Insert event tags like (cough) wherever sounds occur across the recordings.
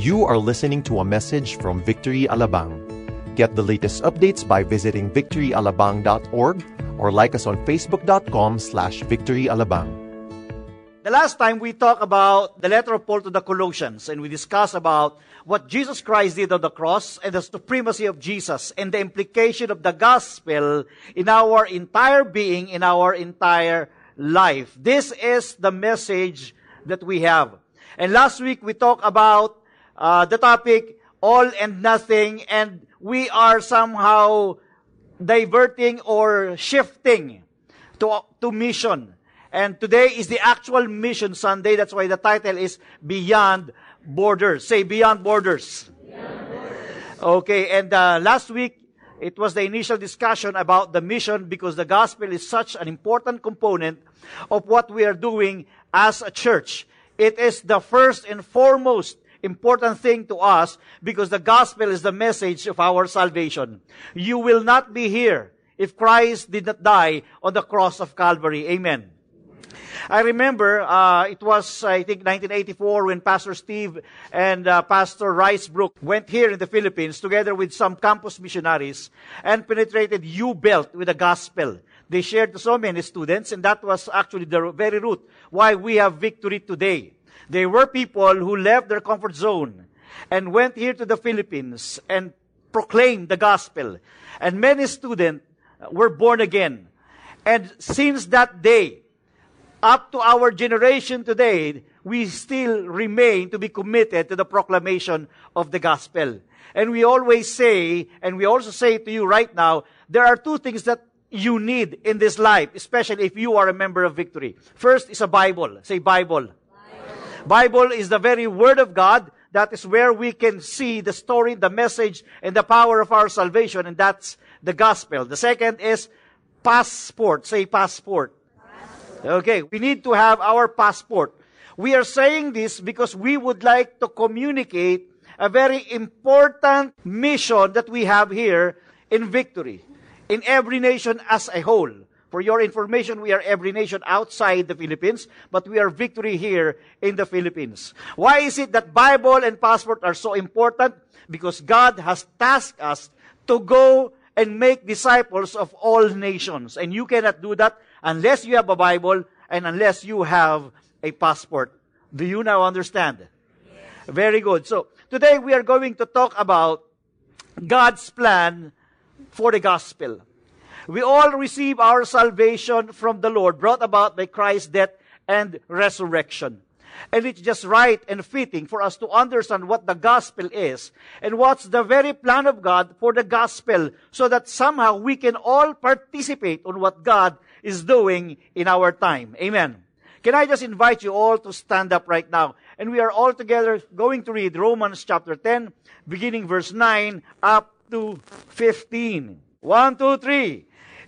You are listening to a message from Victory Alabang. Get the latest updates by visiting victoryalabang.org or like us on facebook.com slash victoryalabang. The last time we talked about the letter of Paul to the Colossians and we discussed about what Jesus Christ did on the cross and the supremacy of Jesus and the implication of the gospel in our entire being, in our entire life. This is the message that we have. And last week we talked about uh, the topic all and nothing and we are somehow diverting or shifting to, to mission. And today is the actual mission Sunday. That's why the title is Beyond Borders. Say Beyond Borders. Beyond borders. Okay, and uh, last week it was the initial discussion about the mission because the gospel is such an important component of what we are doing as a church. It is the first and foremost important thing to us because the gospel is the message of our salvation. You will not be here if Christ did not die on the cross of Calvary. Amen. I remember uh, it was I think 1984 when Pastor Steve and uh, Pastor Rice Broocks went here in the Philippines together with some campus missionaries and penetrated U Belt with the gospel. They shared to so many students, and that was actually the very root why we have victory today. They were people who left their comfort zone and went here to the Philippines and proclaimed the gospel. And many students were born again. And since that day, up to our generation today, we still remain to be committed to the proclamation of the gospel. And we always say, and we also say to you right now, there are two things that you need in this life, especially if you are a member of Victory. First is a Bible. Say Bible. Bible. Is the very Word of God. That is where we can see the story, the message, and the power of our salvation, and that's the gospel. The second is passport. Say passport. passport. Okay, we need to have our passport. We are saying this because we would like to communicate a very important mission that we have here in Victory in every nation as a whole. For your information, we are every nation outside the Philippines, but we are victory here in the Philippines. Why is it that Bible and passport are so important? Because God has tasked us to go and make disciples of all nations. And you cannot do that unless you have a Bible and unless you have a passport. Do you now understand? Yes. Very good. So, today we are going to talk about God's plan for the gospel. We all receive our salvation from the Lord, brought about by Christ's death and resurrection. And it's just right and fitting for us to understand what the gospel is and what's the very plan of God for the gospel so that somehow we can all participate on what God is doing in our time. Amen. Can I just invite you all to stand up right now? And we are all together going to read Romans chapter 10, beginning verse 9 up to 15. One, two, three.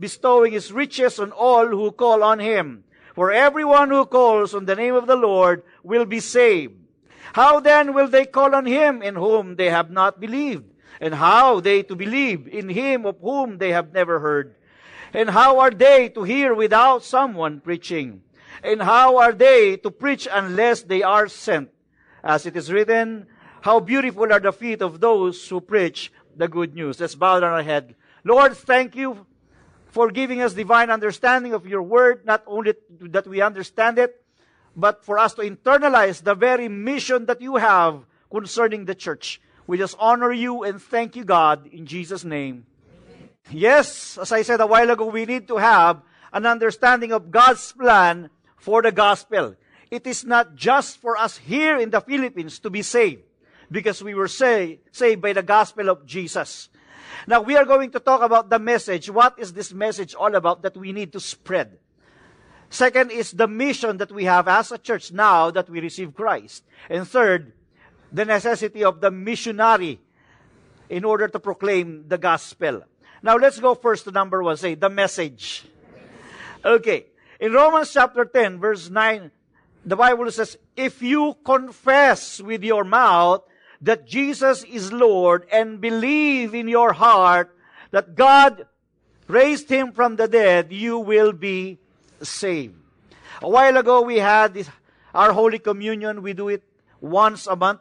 bestowing his riches on all who call on him. For everyone who calls on the name of the Lord will be saved. How then will they call on him in whom they have not believed? And how they to believe in him of whom they have never heard? And how are they to hear without someone preaching? And how are they to preach unless they are sent? As it is written, how beautiful are the feet of those who preach the good news. Let's bow down our head. Lord, thank you for giving us divine understanding of your word, not only that we understand it, but for us to internalize the very mission that you have concerning the church. We just honor you and thank you, God, in Jesus' name. Amen. Yes, as I said a while ago, we need to have an understanding of God's plan for the gospel. It is not just for us here in the Philippines to be saved because we were saved by the gospel of Jesus. Now we are going to talk about the message. What is this message all about that we need to spread? Second is the mission that we have as a church now that we receive Christ. And third, the necessity of the missionary in order to proclaim the gospel. Now let's go first to number one. Say, the message. Okay. In Romans chapter 10, verse 9, the Bible says, if you confess with your mouth that Jesus is Lord and believe in your heart that God raised him from the dead, you will be saved. A while ago, we had this, our Holy Communion. We do it once a month.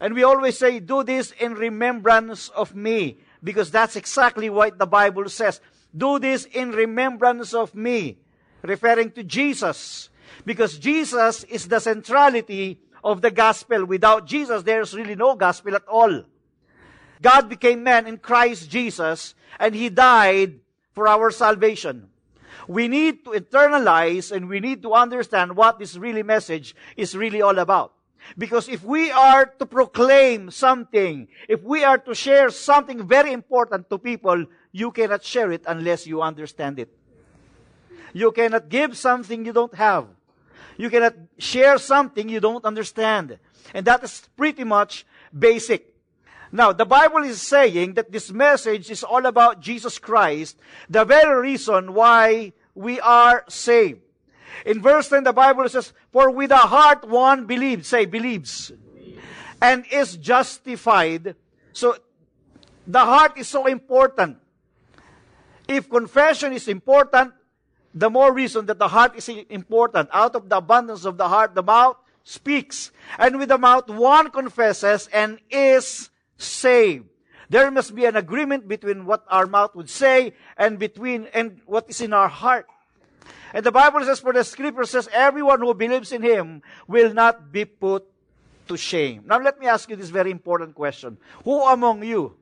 And we always say, do this in remembrance of me. Because that's exactly what the Bible says. Do this in remembrance of me. Referring to Jesus. Because Jesus is the centrality of the gospel. Without Jesus, there's really no gospel at all. God became man in Christ Jesus, and He died for our salvation. We need to internalize and we need to understand what this really message is really all about. Because if we are to proclaim something, if we are to share something very important to people, you cannot share it unless you understand it. You cannot give something you don't have. You cannot share something you don't understand. And that is pretty much basic. Now, the Bible is saying that this message is all about Jesus Christ, the very reason why we are saved. In verse 10, the Bible says, For with the heart one believes, say, believes, and is justified. So, the heart is so important. If confession is important, the more reason that the heart is important. Out of the abundance of the heart, the mouth speaks. And with the mouth, one confesses and is saved. There must be an agreement between what our mouth would say and between, and what is in our heart. And the Bible says, for the scripture says, everyone who believes in him will not be put to shame. Now let me ask you this very important question. Who among you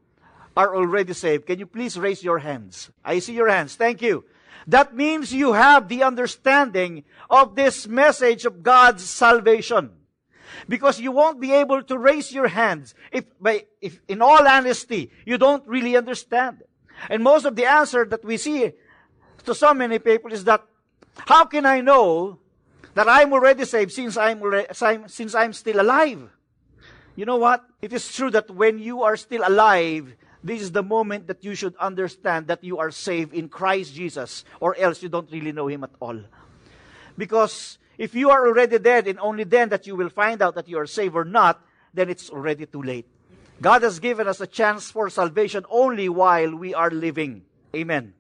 are already saved? Can you please raise your hands? I see your hands. Thank you. That means you have the understanding of this message of God's salvation. Because you won't be able to raise your hands if, if in all honesty, you don't really understand. And most of the answer that we see to so many people is that, how can I know that I'm already saved since I'm, since I'm still alive? You know what? It is true that when you are still alive, this is the moment that you should understand that you are saved in Christ Jesus, or else you don't really know Him at all. Because if you are already dead and only then that you will find out that you are saved or not, then it's already too late. God has given us a chance for salvation only while we are living. Amen.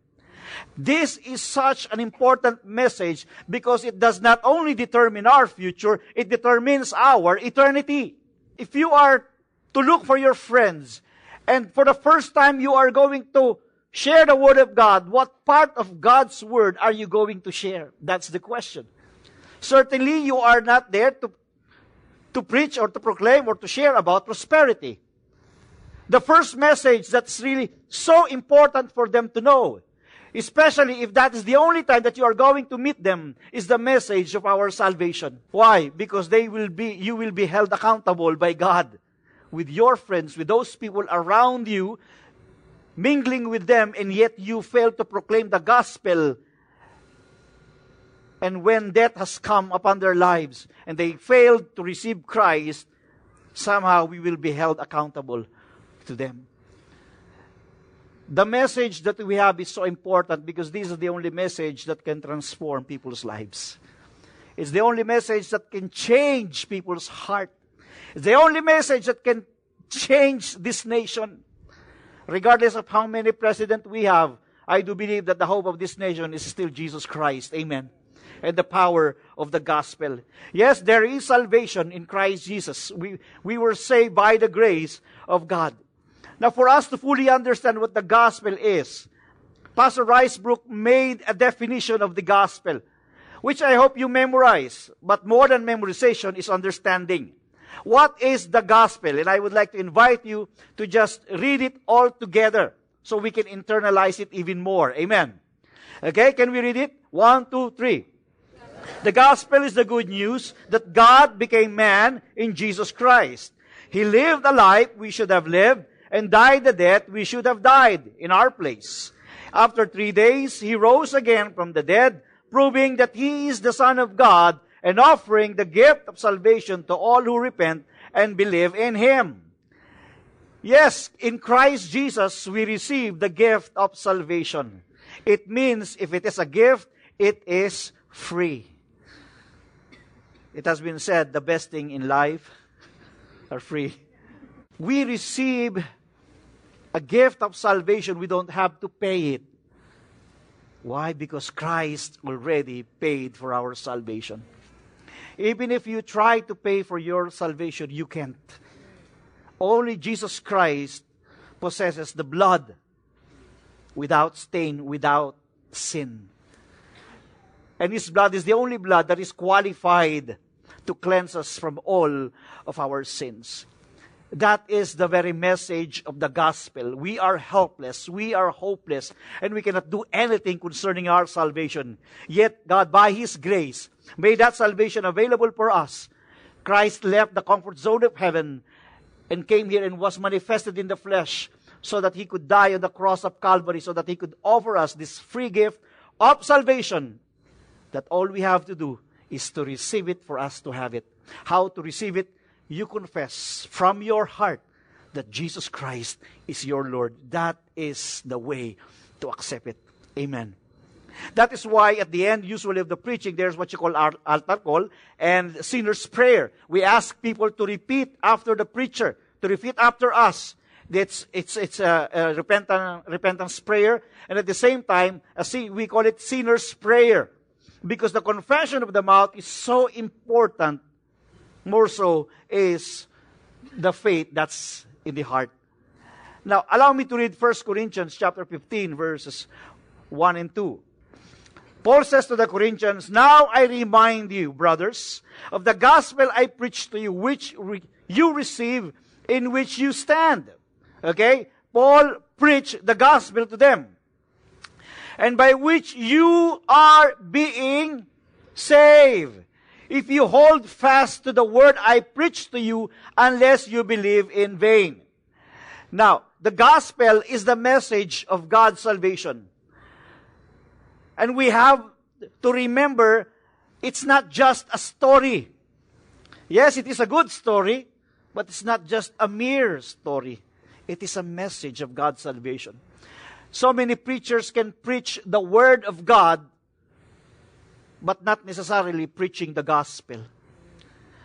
This is such an important message because it does not only determine our future, it determines our eternity. If you are to look for your friends, and for the first time you are going to share the Word of God, what part of God's Word are you going to share? That's the question. Certainly you are not there to, to preach or to proclaim or to share about prosperity. The first message that's really so important for them to know, especially if that is the only time that you are going to meet them, is the message of our salvation. Why? Because they will be, you will be held accountable by God with your friends, with those people around you, mingling with them, and yet you fail to proclaim the gospel. And when death has come upon their lives and they failed to receive Christ, somehow we will be held accountable to them. The message that we have is so important because this is the only message that can transform people's lives. It's the only message that can change people's heart. It's the only message that can change this nation. Regardless of how many presidents we have, I do believe that the hope of this nation is still Jesus Christ. Amen. And the power of the gospel. Yes, there is salvation in Christ Jesus. We, we were saved by the grace of God. Now, for us to fully understand what the gospel is, Pastor Rice Broocks made a definition of the gospel, which I hope you memorize. But more than memorization is understanding. What is the gospel? And I would like to invite you to just read it all together so we can internalize it even more. Amen. Okay, can we read it? One, two, three. The gospel is the good news that God became man in Jesus Christ. He lived a life we should have lived and died the death we should have died in our place. After three days, he rose again from the dead, proving that he is the Son of God and offering the gift of salvation to all who repent and believe in him. Yes, in Christ Jesus, we receive the gift of salvation. It means if it is a gift, it is free. It has been said the best thing in life are free. We receive a gift of salvation, we don't have to pay it. Why? Because Christ already paid for our salvation. Even if you try to pay for your salvation, you can't. Only Jesus Christ possesses the blood without stain, without sin. And His blood is the only blood that is qualified to cleanse us from all of our sins. That is the very message of the gospel. We are helpless, we are hopeless, and we cannot do anything concerning our salvation. Yet, God, by His grace, made that salvation available for us. Christ left the comfort zone of heaven and came here and was manifested in the flesh so that He could die on the cross of Calvary, so that He could offer us this free gift of salvation. That all we have to do is to receive it for us to have it. How to receive it? You confess from your heart that Jesus Christ is your Lord. That is the way to accept it. Amen. That is why at the end, usually of the preaching, there's what you call altar call and sinner's prayer. We ask people to repeat after the preacher, to repeat after us. It's, it's, it's a, a repentant, repentance prayer. And at the same time, we call it sinner's prayer. Because the confession of the mouth is so important more so is the faith that's in the heart. Now, allow me to read 1 Corinthians chapter 15 verses 1 and 2. Paul says to the Corinthians, Now I remind you, brothers, of the gospel I preached to you, which re- you receive, in which you stand. Okay? Paul preached the gospel to them. And by which you are being saved if you hold fast to the word I preach to you, unless you believe in vain. Now, the gospel is the message of God's salvation. And we have to remember it's not just a story. Yes, it is a good story, but it's not just a mere story. It is a message of God's salvation. So many preachers can preach the word of God but not necessarily preaching the gospel.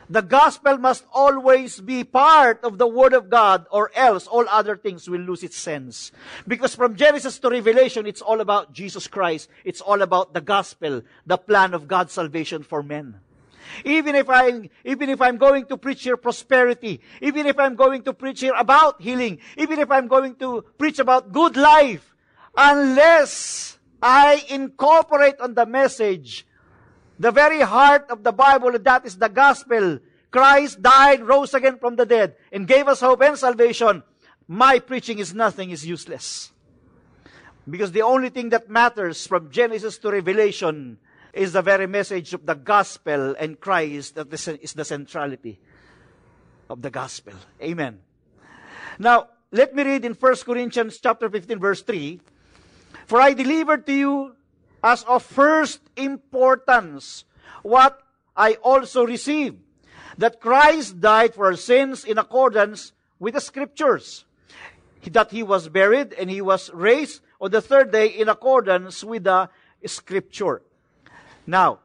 The gospel must always be part of the Word of God, or else all other things will lose its sense. Because from Genesis to Revelation, it's all about Jesus Christ. It's all about the gospel, the plan of God's salvation for men. Even if I'm, even if I'm going to preach here prosperity, even if I'm going to preach here about healing, even if I'm going to preach about good life, unless I incorporate on the message the very heart of the Bible, that is the gospel. Christ died, rose again from the dead, and gave us hope and salvation. My preaching is nothing, is useless. Because the only thing that matters from Genesis to Revelation is the very message of the gospel and Christ that is the centrality of the gospel. Amen. Now, let me read in 1 Corinthians chapter 15 verse 3. For I delivered to you as of first importance what I also received that Christ died for our sins in accordance with the scriptures, that he was buried and he was raised on the third day in accordance with the scripture. Now,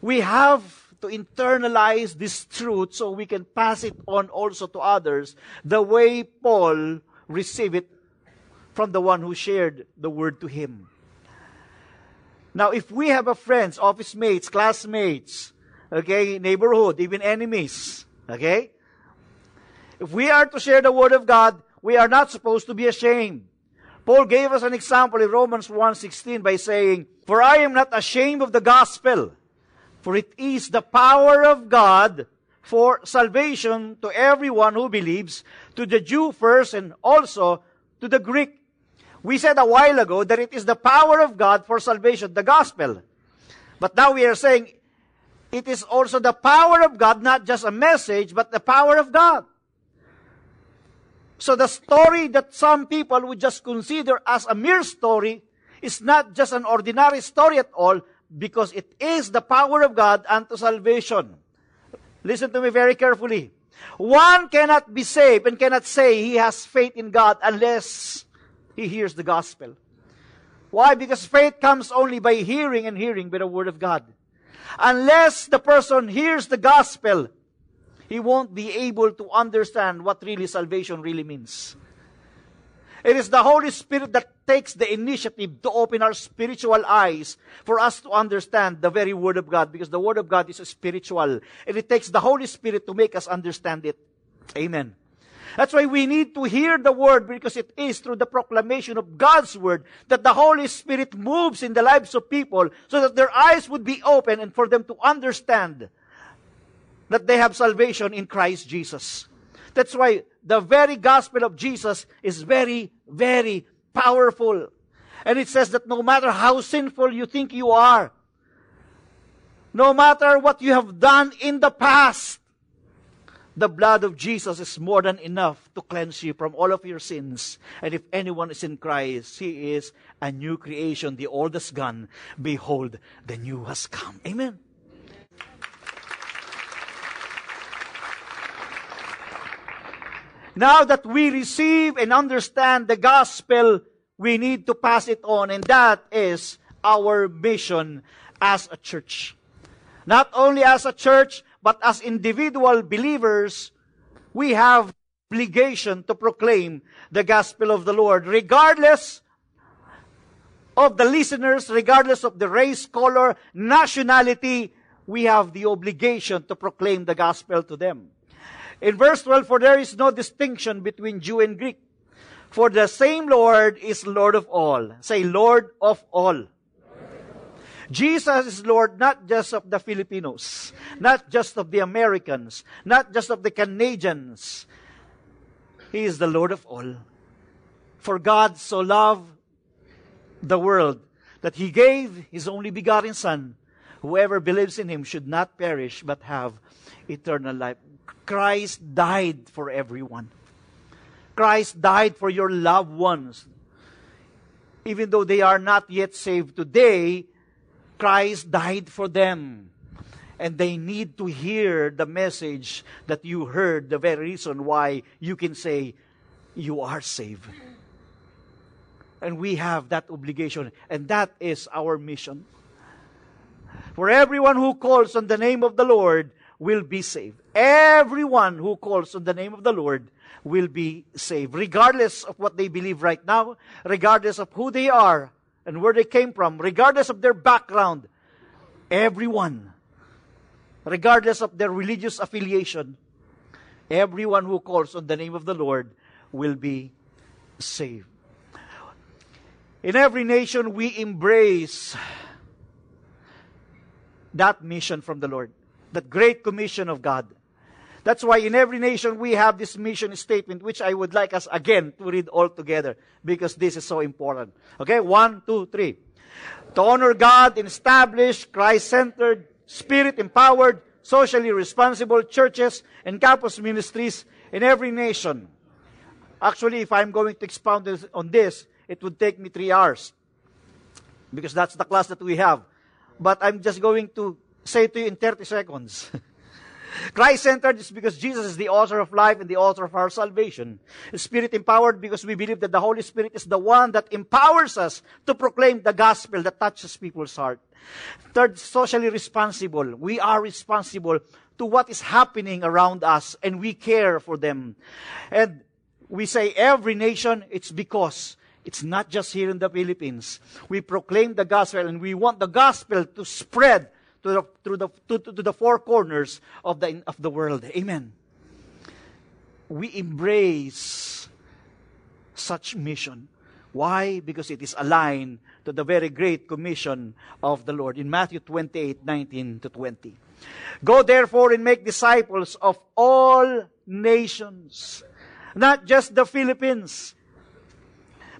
we have to internalize this truth so we can pass it on also to others the way Paul received it from the one who shared the word to him. Now, if we have a friends, office mates, classmates, okay, neighborhood, even enemies, okay? If we are to share the word of God, we are not supposed to be ashamed. Paul gave us an example in Romans 1:16 by saying, "For I am not ashamed of the gospel, for it is the power of God for salvation to everyone who believes, to the Jew first and also to the Greek." We said a while ago that it is the power of God for salvation, the gospel. But now we are saying it is also the power of God, not just a message, but the power of God. So the story that some people would just consider as a mere story is not just an ordinary story at all, because it is the power of God unto salvation. Listen to me very carefully. One cannot be saved and cannot say he has faith in God unless he hears the gospel. Why? Because faith comes only by hearing and hearing by the word of God. Unless the person hears the gospel, he won't be able to understand what really salvation really means. It is the Holy Spirit that takes the initiative to open our spiritual eyes for us to understand the very Word of God because the Word of God is spiritual. And it takes the Holy Spirit to make us understand it. Amen. That's why we need to hear the Word because it is through the proclamation of God's Word that the Holy Spirit moves in the lives of people so that their eyes would be open and for them to understand that they have salvation in Christ Jesus. That's why the very gospel of Jesus is very, very powerful. And it says that no matter how sinful you think you are, no matter what you have done in the past, the blood of Jesus is more than enough to cleanse you from all of your sins. And if anyone is in Christ, he is a new creation. The old is gone. Behold, the new has come. Amen. Now that we receive and understand the gospel, we need to pass it on, and that is our mission as a church. Not only as a church, but as individual believers, we have obligation to proclaim the gospel of the Lord, regardless of the listeners, regardless of the race, color, nationality, we have the obligation to proclaim the gospel to them. In verse 12, for there is no distinction between Jew and Greek. For the same Lord is Lord of all. Say, Lord of all. Jesus is Lord not just of the Filipinos, not just of the Americans, not just of the Canadians. He is the Lord of all. For God so loved the world that he gave his only begotten Son. Whoever believes in him should not perish but have eternal life. Christ died for everyone. Christ died for your loved ones. Even though they are not yet saved today, Christ died for them. And they need to hear the message that you heard, the very reason why you can say, You are saved. And we have that obligation, and that is our mission. For everyone who calls on the name of the Lord will be saved. Everyone who calls on the name of the Lord will be saved, regardless of what they believe right now, regardless of who they are and where they came from, regardless of their background. Everyone, regardless of their religious affiliation, everyone who calls on the name of the Lord will be saved. In every nation, we embrace that mission from the Lord that great commission of God. That's why in every nation we have this mission statement, which I would like us again to read all together because this is so important. Okay, one, two, three. To honor God and establish Christ-centered, spirit-empowered, socially responsible churches and campus ministries in every nation. Actually, if I'm going to expound on this, it would take me three hours because that's the class that we have. But I'm just going to say to you in 30 seconds. (laughs) Christ centered is because Jesus is the author of life and the author of our salvation. Spirit empowered because we believe that the Holy Spirit is the one that empowers us to proclaim the gospel that touches people's heart. Third, socially responsible. We are responsible to what is happening around us and we care for them. And we say every nation, it's because it's not just here in the Philippines. We proclaim the gospel and we want the gospel to spread to the, to the, to, to the four corners of the, of the world. Amen. We embrace such mission. Why? Because it is aligned to the very great commission of the Lord in Matthew 28 19 to 20. Go therefore and make disciples of all nations, not just the Philippines,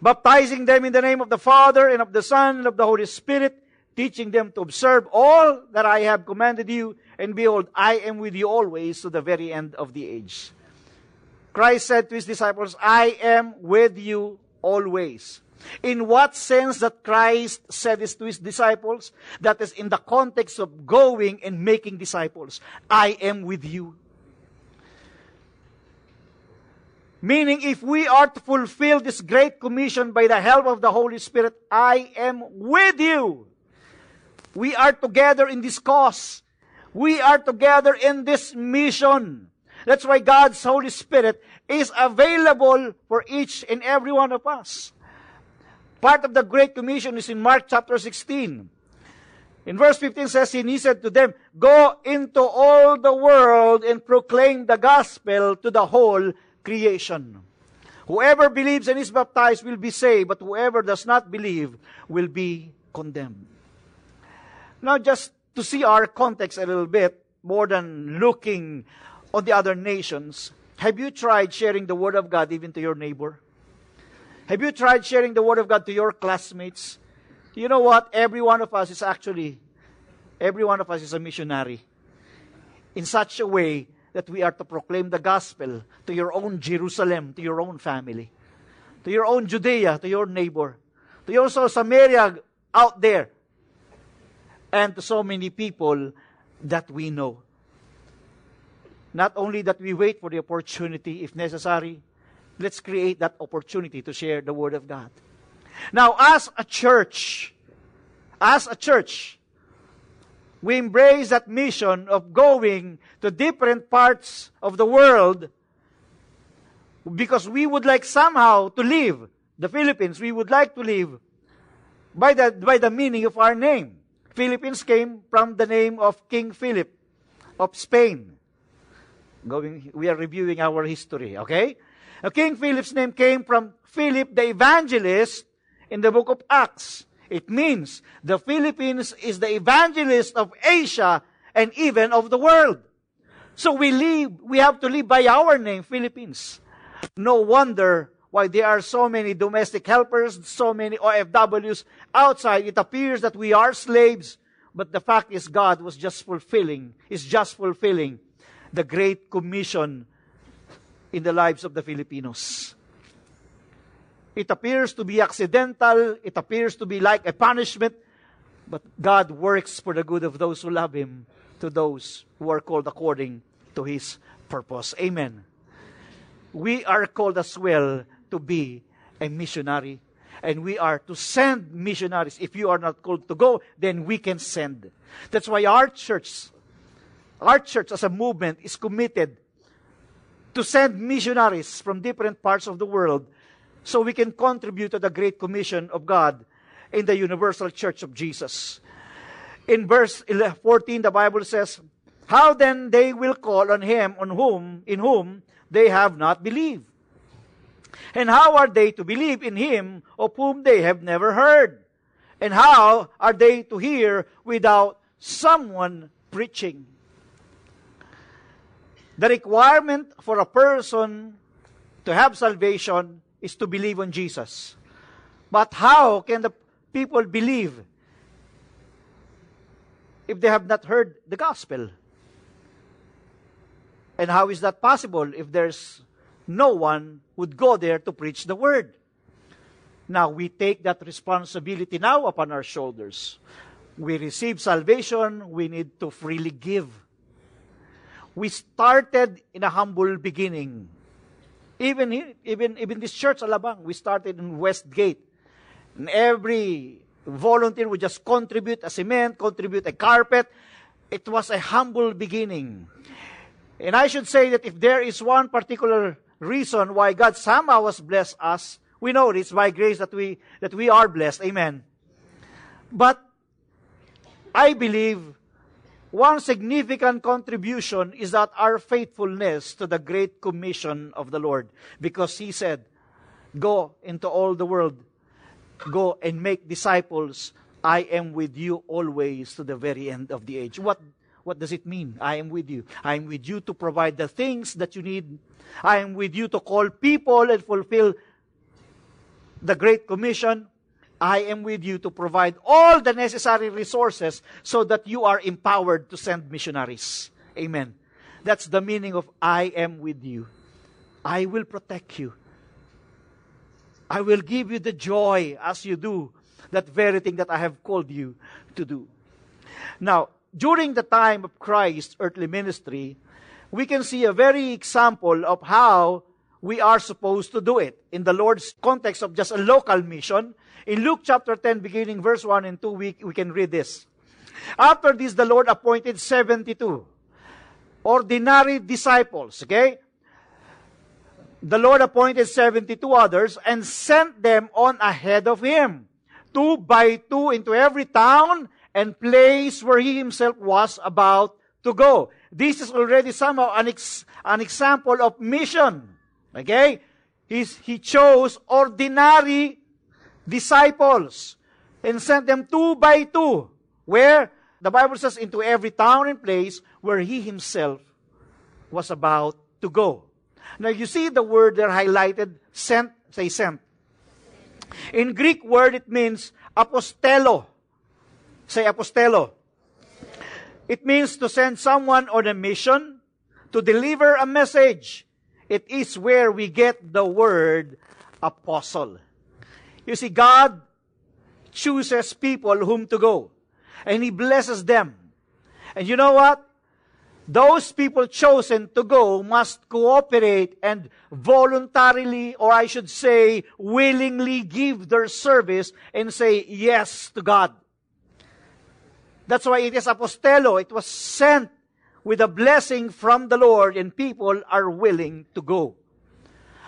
baptizing them in the name of the Father and of the Son and of the Holy Spirit, teaching them to observe all that I have commanded you, and behold, I am with you always to the very end of the age. Christ said to his disciples, I am with you always. In what sense that Christ said this to his disciples? That is in the context of going and making disciples. I am with you. Meaning, if we are to fulfill this great commission by the help of the Holy Spirit, I am with you. We are together in this cause. We are together in this mission. That's why God's Holy Spirit is available for each and every one of us. Part of the Great Commission is in Mark chapter 16. In verse 15 says, And he said to them, Go into all the world and proclaim the gospel to the whole creation. Whoever believes and is baptized will be saved, but whoever does not believe will be condemned. Now, just to see our context a little bit, more than looking on the other nations, have you tried sharing the Word of God even to your neighbor? Have you tried sharing the Word of God to your classmates? You know what? Every one of us is actually, every one of us is a missionary. In such a way that we are to proclaim the gospel to your own Jerusalem, to your own family, to your own Judea, to your neighbor, to your also Samaria out there, and to so many people that we know. Not only that we wait for the opportunity if necessary, let's create that opportunity to share the Word of God. Now, as a church, as a church, we embrace that mission of going to different parts of the world because we would like somehow to live, the Philippines, we would like to live by the, by the meaning of our name. Philippines came from the name of King Philip of Spain. Going, we are reviewing our history, okay? King Philip's name came from Philip the evangelist in the book of Acts. It means the Philippines is the evangelist of Asia and even of the world. So we live, we have to live by our name, Philippines. No wonder why there are so many domestic helpers, so many OFWs outside. It appears that we are slaves, but the fact is God was just fulfilling, is just fulfilling the Great Commission in the lives of the Filipinos. It appears to be accidental. It appears to be like a punishment. But God works for the good of those who love Him, to those who are called according to His purpose. Amen. We are called as well to be a missionary. And we are to send missionaries. If you are not called to go, then we can send. That's why our church, our church as a movement is committed to send missionaries from different parts of the world so we can contribute to the Great Commission of God in the universal church of Jesus. In verse 14, the Bible says, How then they will call on him on whom, in whom they have not believed? And how are they to believe in him of whom they have never heard? And how are they to hear without someone preaching? The requirement for a person to have salvation is to believe on Jesus. But how can the people believe if they have not heard the gospel? And how is that possible if there's no one would go there to preach the word? Now we take that responsibility now upon our shoulders. We receive salvation, we need to freely give. We started in a humble beginning. Even even, even this church, Alabang, we started in Westgate. And every volunteer would just contribute a cement, contribute a carpet. It was a humble beginning. And I should say that if there is one particular reason why God somehow has blessed us, we know it's by grace that we, that we are blessed. Amen. But I believe one significant contribution is that our faithfulness to the great commission of the Lord. Because He said, Go into all the world, go and make disciples. I am with you always to the very end of the age. What, what does it mean? I am with you. I am with you to provide the things that you need. I am with you to call people and fulfill the Great Commission. I am with you to provide all the necessary resources so that you are empowered to send missionaries. Amen. That's the meaning of I am with you. I will protect you. I will give you the joy as you do that very thing that I have called you to do. Now, during the time of Christ's earthly ministry, we can see a very example of how we are supposed to do it. In the Lord's context of just a local mission, in Luke chapter 10, beginning verse 1 and 2, we, we can read this. After this, the Lord appointed 72 ordinary disciples, okay? The Lord appointed 72 others and sent them on ahead of him, two by two into every town and place where he himself was about to go. This is already somehow an, ex- an example of mission. Okay? He's, he chose ordinary disciples and sent them two by two. Where? The Bible says into every town and place where he himself was about to go. Now you see the word there highlighted, sent, say sent. In Greek word, it means apostello. Say apostello. It means to send someone on a mission, to deliver a message. It is where we get the word apostle. You see, God chooses people whom to go. And He blesses them. And you know what? Those people chosen to go must cooperate and voluntarily, or I should say, willingly give their service and say yes to God. That's why it is apostello. It was sent with a blessing from the Lord and people are willing to go.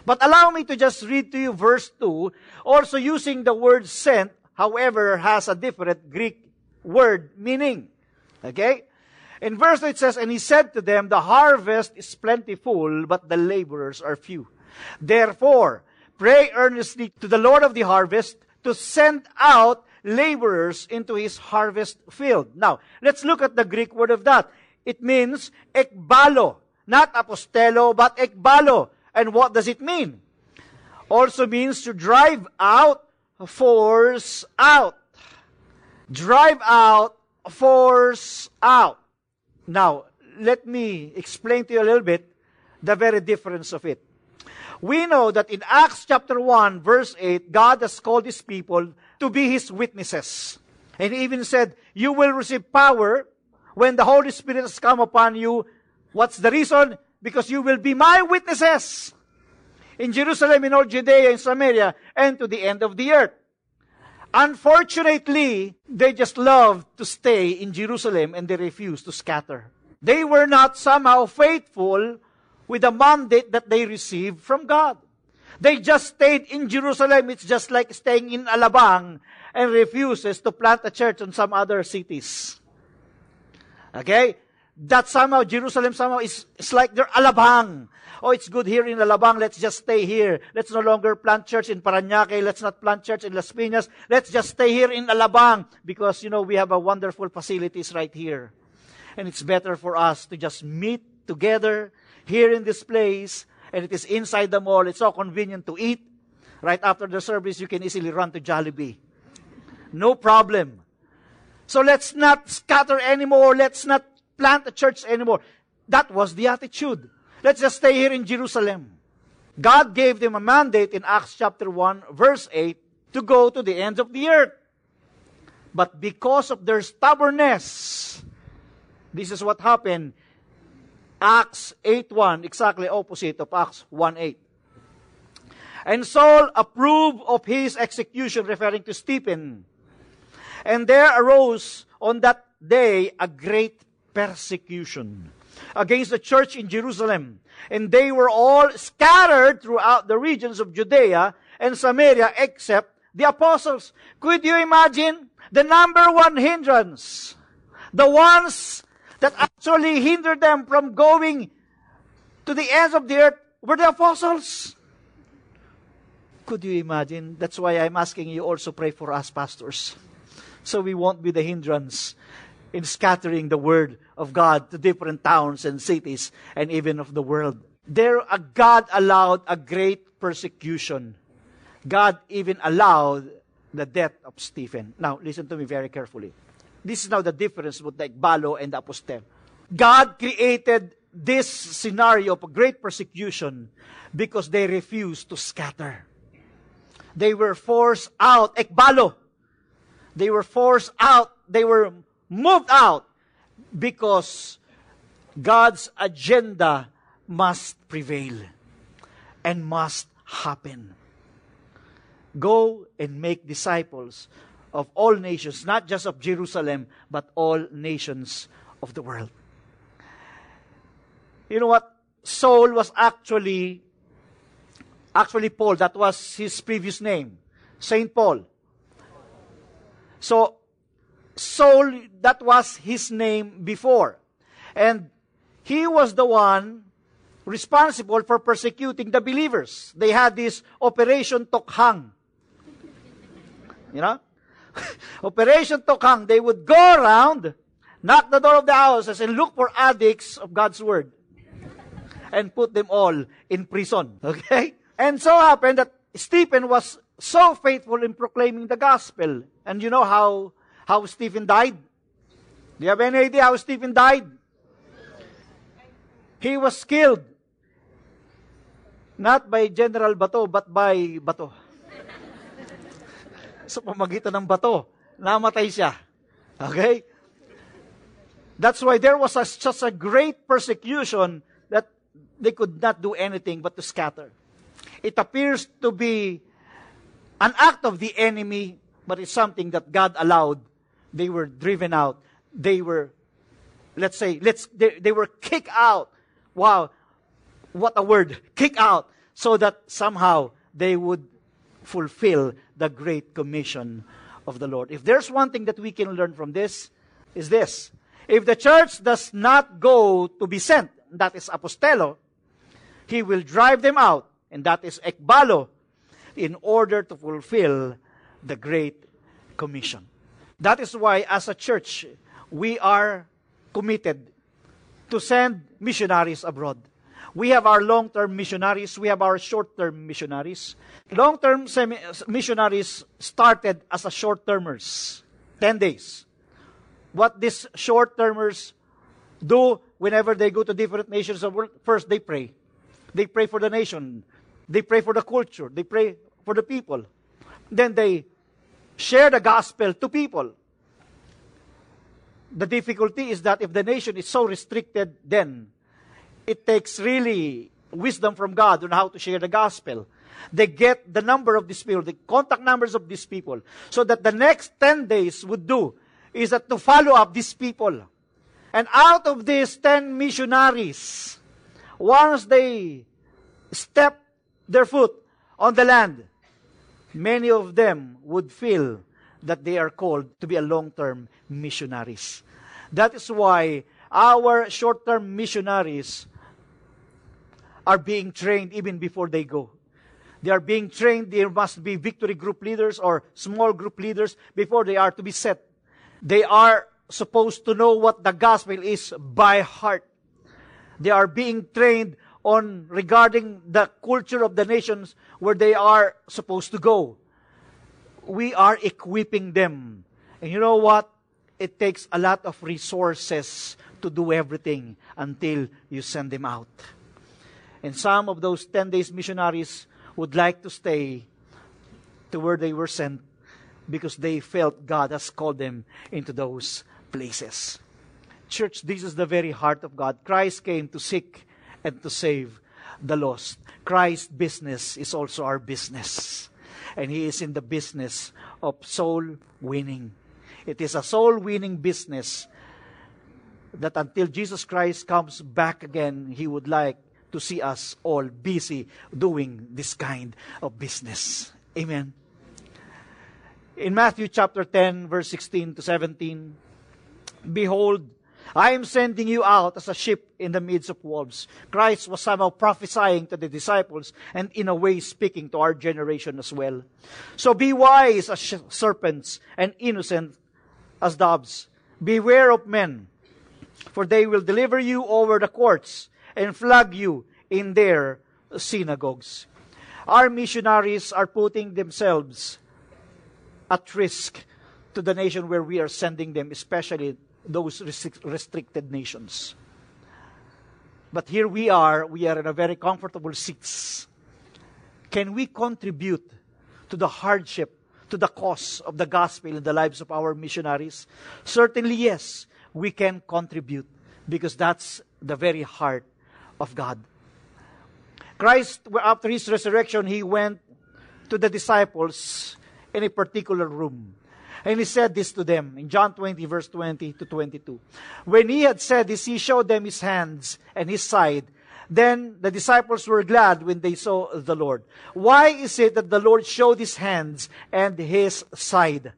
But allow me to just read to you verse 2, also using the word sent, however, has a different Greek word meaning. Okay? In verse 2 it says, And he said to them, The harvest is plentiful, but the laborers are few. Therefore, pray earnestly to the Lord of the harvest to send out laborers into his harvest field. Now, let's look at the Greek word of that. It means ekbalo, not apostello, but ekbalo. And what does it mean? Also means to drive out, force out. Drive out, force out. Now, let me explain to you a little bit the very difference of it. We know that in Acts chapter 1, verse 8, God has called his people to be his witnesses. And he even said, You will receive power when the Holy Spirit has come upon you. What's the reason? Because you will be my witnesses in Jerusalem, in all Judea, in Samaria, and to the end of the earth. Unfortunately, they just loved to stay in Jerusalem and they refused to scatter. They were not somehow faithful with the mandate that they received from God. They just stayed in Jerusalem. It's just like staying in Alabang and refuses to plant a church in some other cities. Okay? That somehow Jerusalem somehow is, is like their Alabang. Oh, it's good here in Alabang. Let's just stay here. Let's no longer plant church in Paranaque. Let's not plant church in Las Piñas. Let's just stay here in Alabang because, you know, we have a wonderful facilities right here. And it's better for us to just meet together here in this place, and it is inside the mall. It's so convenient to eat. Right after the service, you can easily run to Jollibee. No problem. So let's not scatter anymore. Let's not plant a church anymore. That was the attitude. Let's just stay here in Jerusalem. God gave them a mandate in Acts chapter 1, verse 8, to go to the ends of the earth. But because of their stubbornness, this is what happened. Acts 8.1, exactly opposite of Acts 1.8. And Saul approved of his execution, referring to Stephen. And there arose on that day a great persecution against the church in Jerusalem. And they were all scattered throughout the regions of Judea and Samaria except the apostles. Could you imagine the number one hindrance? The ones that actually hindered them from going to the ends of the earth were the apostles. Could you imagine? That's why I'm asking you also pray for us, pastors. So we won't be the hindrance in scattering the word of God to different towns and cities and even of the world. There, God allowed a great persecution. God even allowed the death of Stephen. Now, listen to me very carefully. This is now the difference with the ekbalo and the apostello. God created this scenario of great persecution because they refused to scatter. They were forced out, ekbalo. They were forced out. They were moved out because God's agenda must prevail. and must happen. Go and make disciples of all nations, not just of Jerusalem, but all nations of the world. You know what? Saul was actually, actually Paul, that was his previous name. Saint Paul. So, Saul, that was his name before. And he was the one responsible for persecuting the believers. They had this Operation Tokhang. You know? (laughs) Operation Tokhang. They would go around, knock the door of the houses, and look for addicts of God's Word. And put them all in prison. (laughs) Okay? And so happened that Stephen was so faithful in proclaiming the gospel. And you know how, how Stephen died? Do you have any idea how Stephen died? He was killed. Not by General Bato, but by Bato. Sa pamagitan ng bato, namatay siya. Okay? That's why there was a, such a great persecution that they could not do anything but to scatter. It appears to be an act of the enemy, but it's something that God allowed. They were driven out. They were, let's say, let's, they, they were kicked out. Wow. What a word. Kick out. So that somehow they would fulfill the great commission of the Lord. If there's one thing that we can learn from this, is this. If the church does not go to be sent, that is apostello, he will drive them out, and that is ekbalo, in order to fulfill the Great Commission. That is why, as a church, we are committed to send missionaries abroad. We have our long term missionaries, we have our short term missionaries. Long term missionaries started as a short termers, 10 days. What these short termers do whenever they go to different nations of the world, first they pray. They pray for the nation. They pray for the culture. They pray for the people. Then they share the gospel to people. The difficulty is that if the nation is so restricted, then it takes really wisdom from God on how to share the gospel. They get the number of these people, the contact numbers of these people, so that the next 10 days would do is that to follow up these people. And out of these 10 missionaries, once they step their foot on the land, many of them would feel that they are called to be a long-term missionaries. That is why our short-term missionaries are being trained even before they go. They are being trained. There must be victory group leaders or small group leaders before they are to be set. They are supposed to know what the gospel is by heart. They are being trained on regarding the culture of the nations where they are supposed to go. We are equipping them. And you know what? It takes a lot of resources to do everything until you send them out. And some of those 10 days missionaries would like to stay to where they were sent because they felt God has called them into those places. Church, this is the very heart of God. Christ came to seek and to save the lost. Christ's business is also our business. And He is in the business of soul winning. It is a soul winning business that until Jesus Christ comes back again, He would like to see us all busy doing this kind of business. Amen. In Matthew chapter 10, verse 16 to 17, Behold, I am sending you out as a sheep in the midst of wolves. Christ was somehow prophesying to the disciples and in a way speaking to our generation as well. So be wise as serpents and innocent as doves. Beware of men, for they will deliver you over the courts and flog you in their synagogues. Our missionaries are putting themselves at risk to the nation where we are sending them, especially those restricted nations. But here we are, we are in a very comfortable seats. Can we contribute to the hardship, to the cause of the gospel in the lives of our missionaries? Certainly, yes, we can contribute because that's the very heart of God. Christ, after his resurrection, he went to the disciples in a particular room. And he said this to them in John 20, verse 20 to 22. When he had said this, he showed them his hands and his side. Then the disciples were glad when they saw the Lord. Why is it that the Lord showed his hands and his side?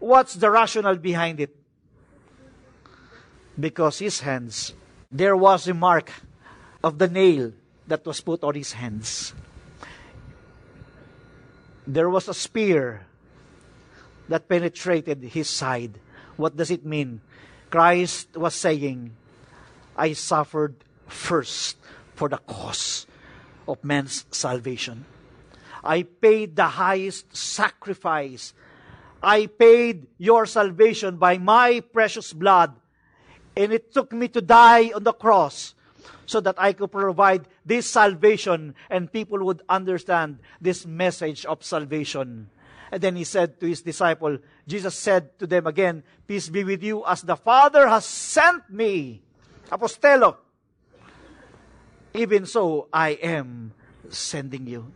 What's the rationale behind it? Because his hands, there was a mark of the nail that was put on his hands. There was a spear that penetrated his side. What does it mean? Christ was saying, I suffered first for the cause of man's salvation. I paid the highest sacrifice. I paid your salvation by my precious blood. And it took me to die on the cross so that I could provide this salvation and people would understand this message of salvation. And then he said to his disciple, Jesus said to them again, Peace be with you as the Father has sent me. Apostello. Even so, I am sending you.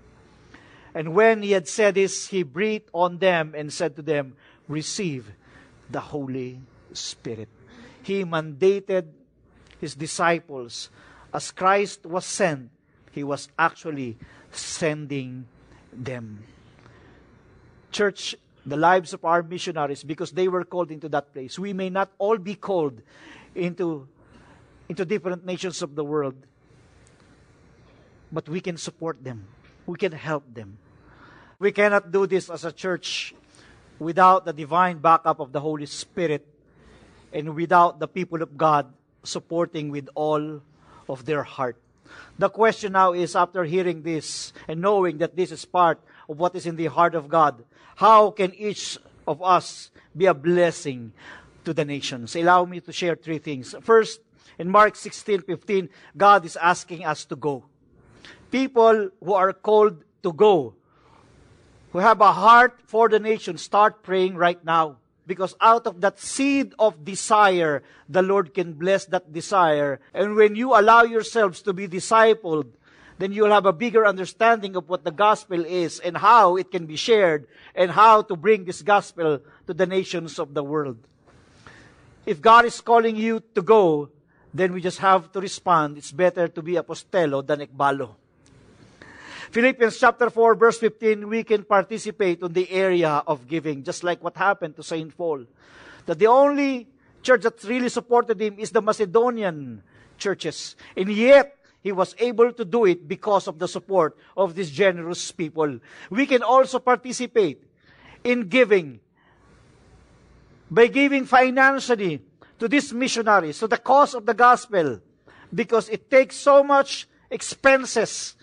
And when he had said this, he breathed on them and said to them, Receive the Holy Spirit. He mandated his disciples as Christ was sent, he was actually sending them church, the lives of our missionaries, because they were called into that place. We may not all be called into, into different nations of the world, but we can support them. We can help them. We cannot do this as a church without the divine backup of the Holy Spirit and without the people of God supporting with all of their heart. The question now is after hearing this and knowing that this is part of what is in the heart of God, how can each of us be a blessing to the nations? Allow me to share three things. First, in Mark 16, 15, God is asking us to go. People who are called to go, who have a heart for the nation, start praying right now. Because out of that seed of desire, the Lord can bless that desire. And when you allow yourselves to be discipled, then you'll have a bigger understanding of what the gospel is and how it can be shared and how to bring this gospel to the nations of the world. If God is calling you to go, then we just have to respond. It's better to be apostelo than ekbalo. Philippians chapter 4 verse 15, we can participate on the area of giving, just like what happened to St. Paul. That the only church that really supported him is the Macedonian churches. And yet, he was able to do it because of the support of these generous people. We can also participate in giving by giving financially to these missionaries, to the cause of the gospel, because it takes so much expenses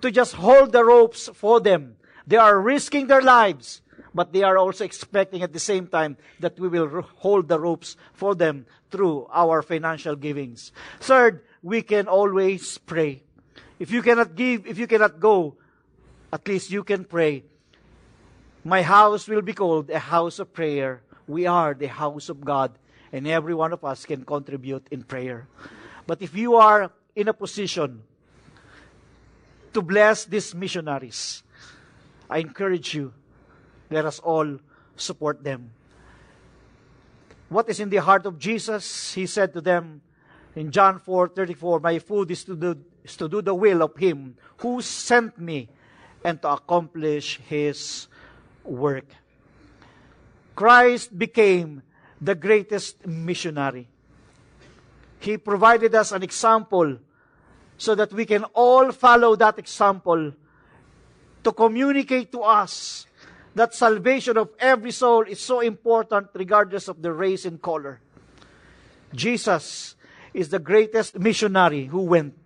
to just hold the ropes for them. They are risking their lives, but they are also expecting at the same time that we will hold the ropes for them through our financial givings. Third, we can always pray. If you cannot give, if you cannot go, at least you can pray. My house will be called a house of prayer. We are the house of God, and every one of us can contribute in prayer. But if you are in a position to bless these missionaries. I encourage you, let us all support them. What is in the heart of Jesus? He said to them in John 4 34, My food is to, do, is to do the will of Him who sent me and to accomplish His work. Christ became the greatest missionary. He provided us an example so that we can all follow that example to communicate to us that salvation of every soul is so important regardless of the race and color. Jesus is the greatest missionary who went,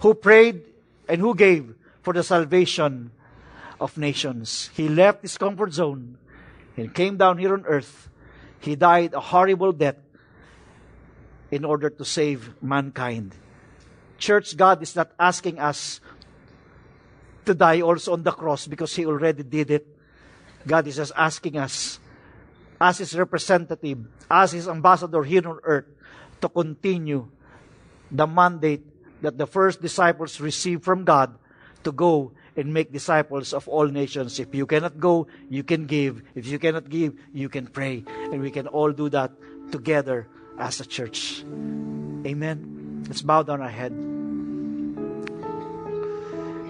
who prayed, and who gave for the salvation of nations. He left his comfort zone and came down here on earth. He died a horrible death in order to save mankind. Church, God is not asking us to die also on the cross because He already did it. God is just asking us, as His representative, as His ambassador here on earth, to continue the mandate that the first disciples received from God to go and make disciples of all nations. If you cannot go, you can give. If you cannot give, you can pray. And we can all do that together as a church. Amen. Let's bow down our head.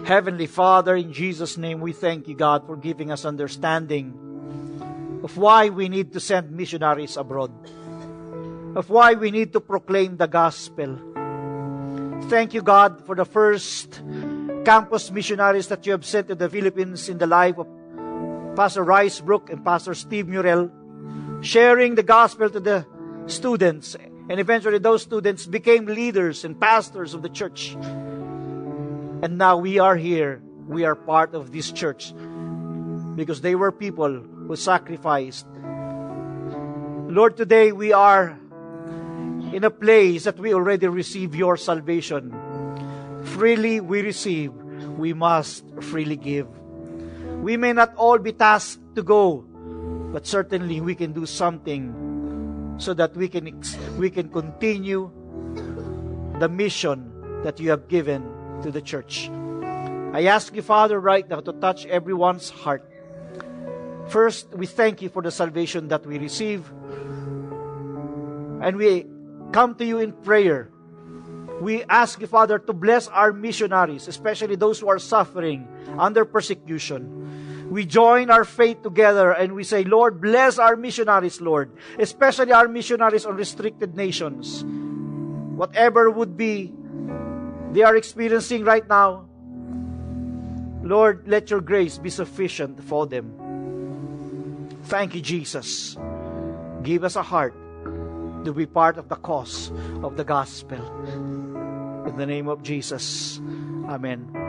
Heavenly Father, in Jesus' name, we thank you, God, for giving us understanding of why we need to send missionaries abroad, of why we need to proclaim the gospel. Thank you, God, for the first campus missionaries that you have sent to the Philippines in the life of Pastor Rice Broocks and Pastor Steve Murrell, sharing the gospel to the students. And eventually, those students became leaders and pastors of the church. And now we are here. We are part of this church because they were people who sacrificed. Lord, today we are in a place that we already receive your salvation. Freely we receive, we must freely give. We may not all be tasked to go, but certainly we can do something so that we can we can continue the mission that you have given to the church. I ask you, Father, right now to touch everyone's heart. First, we thank you for the salvation that we receive. And we come to you in prayer. We ask you, Father, to bless our missionaries, especially those who are suffering under persecution. We join our faith together and we say, Lord, bless our missionaries, Lord, especially our missionaries on restricted nations. Whatever would be they are experiencing right now, Lord, let your grace be sufficient for them. Thank you, Jesus. Give us a heart to be part of the cause of the gospel. In the name of Jesus. Amen.